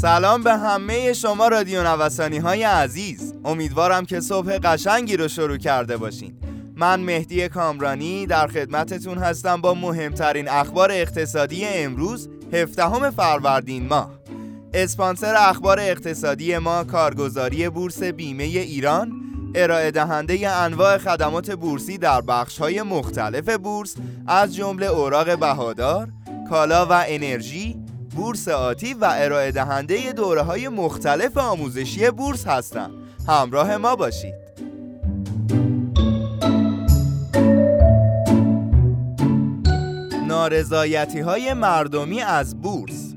سلام به همه شما رادیو نوسانی های عزیز. امیدوارم که صبح قشنگی رو شروع کرده باشین. من مهدی کامرانی در خدمتتون هستم با مهمترین اخبار اقتصادی امروز 17 فروردین ماه. اسپانسر اخبار اقتصادی ما کارگزاری بورس بیمه ایران. ارائه دهنده انواع خدمات بورسی در بخش های مختلف بورس از جمله اوراق بهادار، کالا و انرژی، بورس آتی و ارائه دهنده دوره های مختلف آموزشی بورس هستند. همراه ما باشید. نارضایتی های مردمی از بورس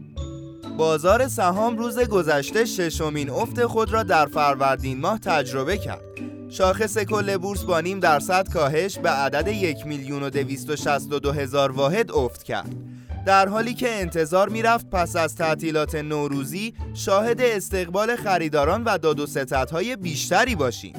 بازار سهام روز گذشته ششمین افت خود را در فروردین ماه تجربه کرد. شاخص کل بورس با نیم درصد کاهش به عدد یک میلیون و هزار واحد افت کرد. در حالی که انتظار می‌رفت پس از تعطیلات نوروزی شاهد استقبال خریداران و داد و ستدهای بیشتری باشیم.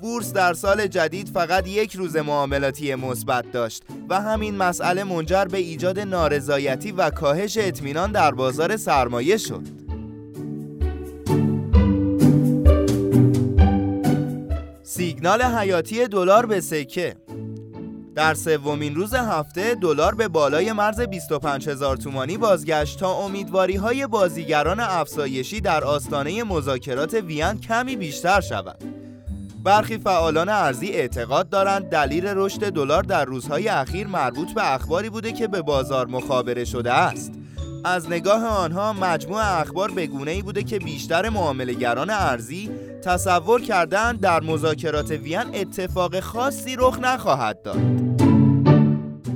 بورس در سال جدید فقط یک روز معاملاتی مثبت داشت و همین مسئله منجر به ایجاد نارضایتی و کاهش اطمینان در بازار سرمایه شد. سیگنال حیاتی دلار به سکه در سومین روز هفته دلار به بالای مرز 25 هزار تومانی بازگشت تا امیدواری های بازیگران افزایشی در آستانه مذاکرات وین کمی بیشتر شود. برخی فعالان ارزی اعتقاد دارند دلیل رشد دلار در روزهای اخیر مربوط به اخباری بوده که به بازار مخابره شده است. از نگاه آنها مجموع اخبار به گونه ای بوده که بیشتر معاملهگران ارزی تصور کردند در مذاکرات وین اتفاق خاصی رخ نخواهد داد.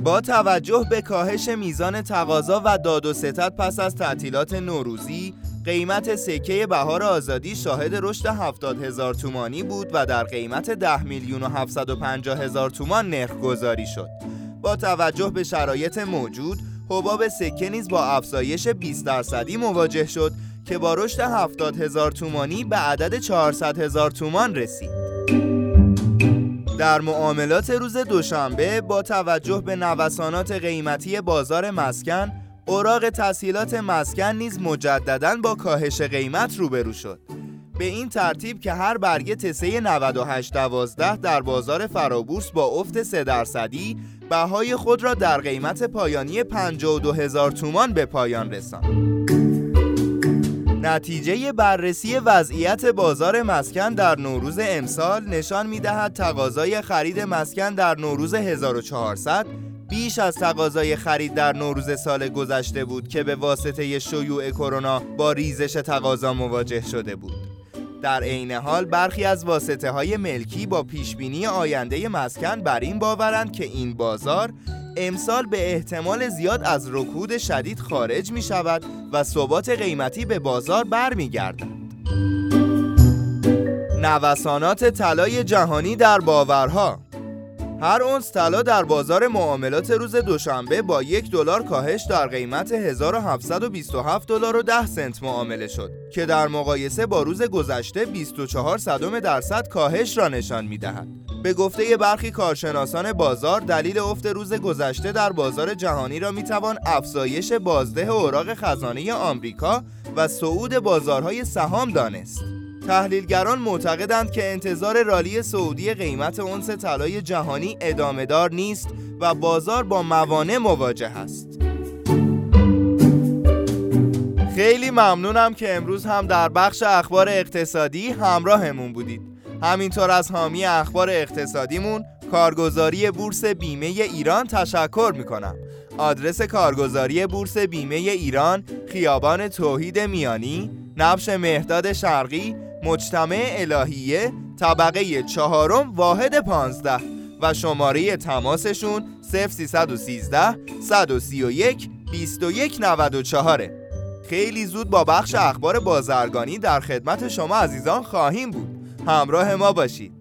با توجه به کاهش میزان تقاضا و داد و ستد پس از تعطیلات نوروزی قیمت سکه بهار آزادی شاهد رشد 70 هزار تومانی بود و در قیمت 10 میلیون و 750 هزار تومان نرخ گذاری شد. با توجه به شرایط موجود حباب سکه نیز با افزایش 20 درصدی مواجه شد که با رشد 70 هزار تومانی به عدد 400 هزار تومان رسید. در معاملات روز دوشنبه با توجه به نوسانات قیمتی بازار مسکن اوراق تسهیلات مسکن نیز مجددا با کاهش قیمت روبرو شد به این ترتیب که هر برگه تسه 9812 در بازار فرابورس با افت 3 درصدی بهای خود را در قیمت پایانی 52 هزار تومان به پایان رساند. نتیجه بررسی وضعیت بازار مسکن در نوروز امسال نشان می‌دهد تقاضای خرید مسکن در نوروز 1400 بیش از تقاضای خرید در نوروز سال گذشته بود که به واسطه شیوع کرونا با ریزش تقاضا مواجه شده بود. در عین حال برخی از واسطه های ملکی با پیشبینی آینده مسکن بر این باورند که این بازار امسال به احتمال زیاد از رکود شدید خارج می شود و ثبات قیمتی به بازار برمیگردد. نوسانات طلای جهانی در باورها هر اونس طلا در بازار معاملات روز دوشنبه با یک دلار کاهش در قیمت 1727 دلار و 10 سنت معامله شد که در مقایسه با روز گذشته 24 صدم درصد کاهش را نشان می‌دهد. به گفته برخی کارشناسان بازار دلیل افت روز گذشته در بازار جهانی را می‌توان افزایش بازده اوراق خزانه آمریکا و صعود بازارهای سهام دانست. تحلیلگران معتقدند که انتظار رالی سعودی قیمت اونس طلای جهانی ادامه دار نیست و بازار با موانع مواجه است. خیلی ممنونم که امروز هم در بخش اخبار اقتصادی همراهمون بودید. همینطور از حامی اخبار اقتصادیمون کارگزاری بورس بیمه ایران تشکر می‌کنم. آدرس کارگزاری بورس بیمه ایران خیابان توحید میانی نبش مهداد شرقی مجتمع الهیه طبقه چهارم واحد پانزده و شماره تماسشون 0313 131 2194 خیلی زود با بخش اخبار بازرگانی در خدمت شما عزیزان خواهیم بود همراه ما باشید.